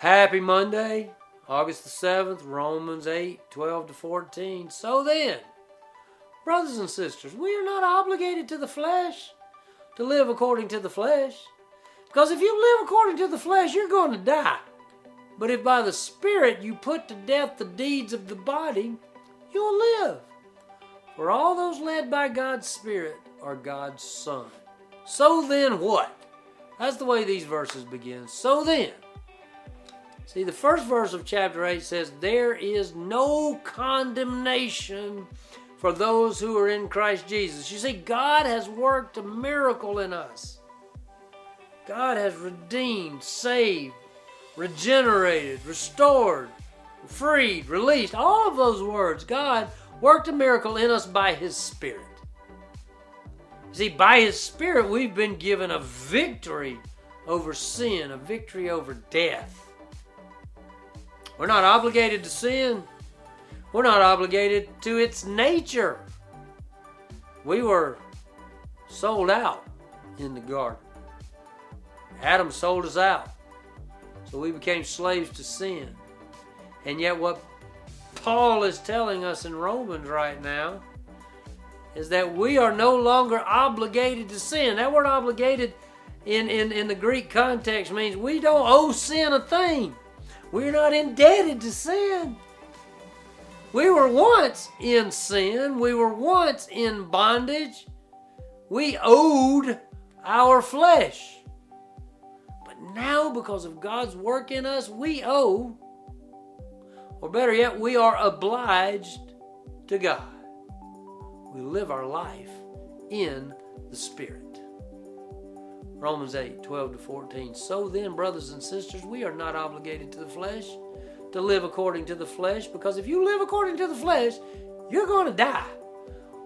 Happy Monday, August the 7th, Romans 8 12 to 14. So then, brothers and sisters, we are not obligated to the flesh to live according to the flesh. Because if you live according to the flesh, you're going to die. But if by the Spirit you put to death the deeds of the body, you'll live. For all those led by God's Spirit are God's Son. So then what? That's the way these verses begin. So then. See, the first verse of chapter 8 says, There is no condemnation for those who are in Christ Jesus. You see, God has worked a miracle in us. God has redeemed, saved, regenerated, restored, freed, released. All of those words. God worked a miracle in us by His Spirit. See, by His Spirit, we've been given a victory over sin, a victory over death. We're not obligated to sin. We're not obligated to its nature. We were sold out in the garden. Adam sold us out. So we became slaves to sin. And yet, what Paul is telling us in Romans right now is that we are no longer obligated to sin. That word obligated in, in, in the Greek context means we don't owe sin a thing. We're not indebted to sin. We were once in sin, we were once in bondage. We owed our flesh. But now, because of God's work in us, we owe, or better yet, we are obliged to God. We live our life in the Spirit. Romans 8 12 to 14. So then, brothers and sisters, we are not obligated to the flesh to live according to the flesh, because if you live according to the flesh, you're going to die.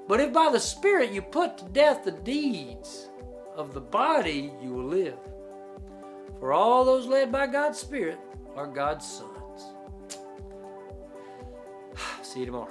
But if by the Spirit you put to death the deeds of the body, you will live. For all those led by God's Spirit are God's sons. See you tomorrow.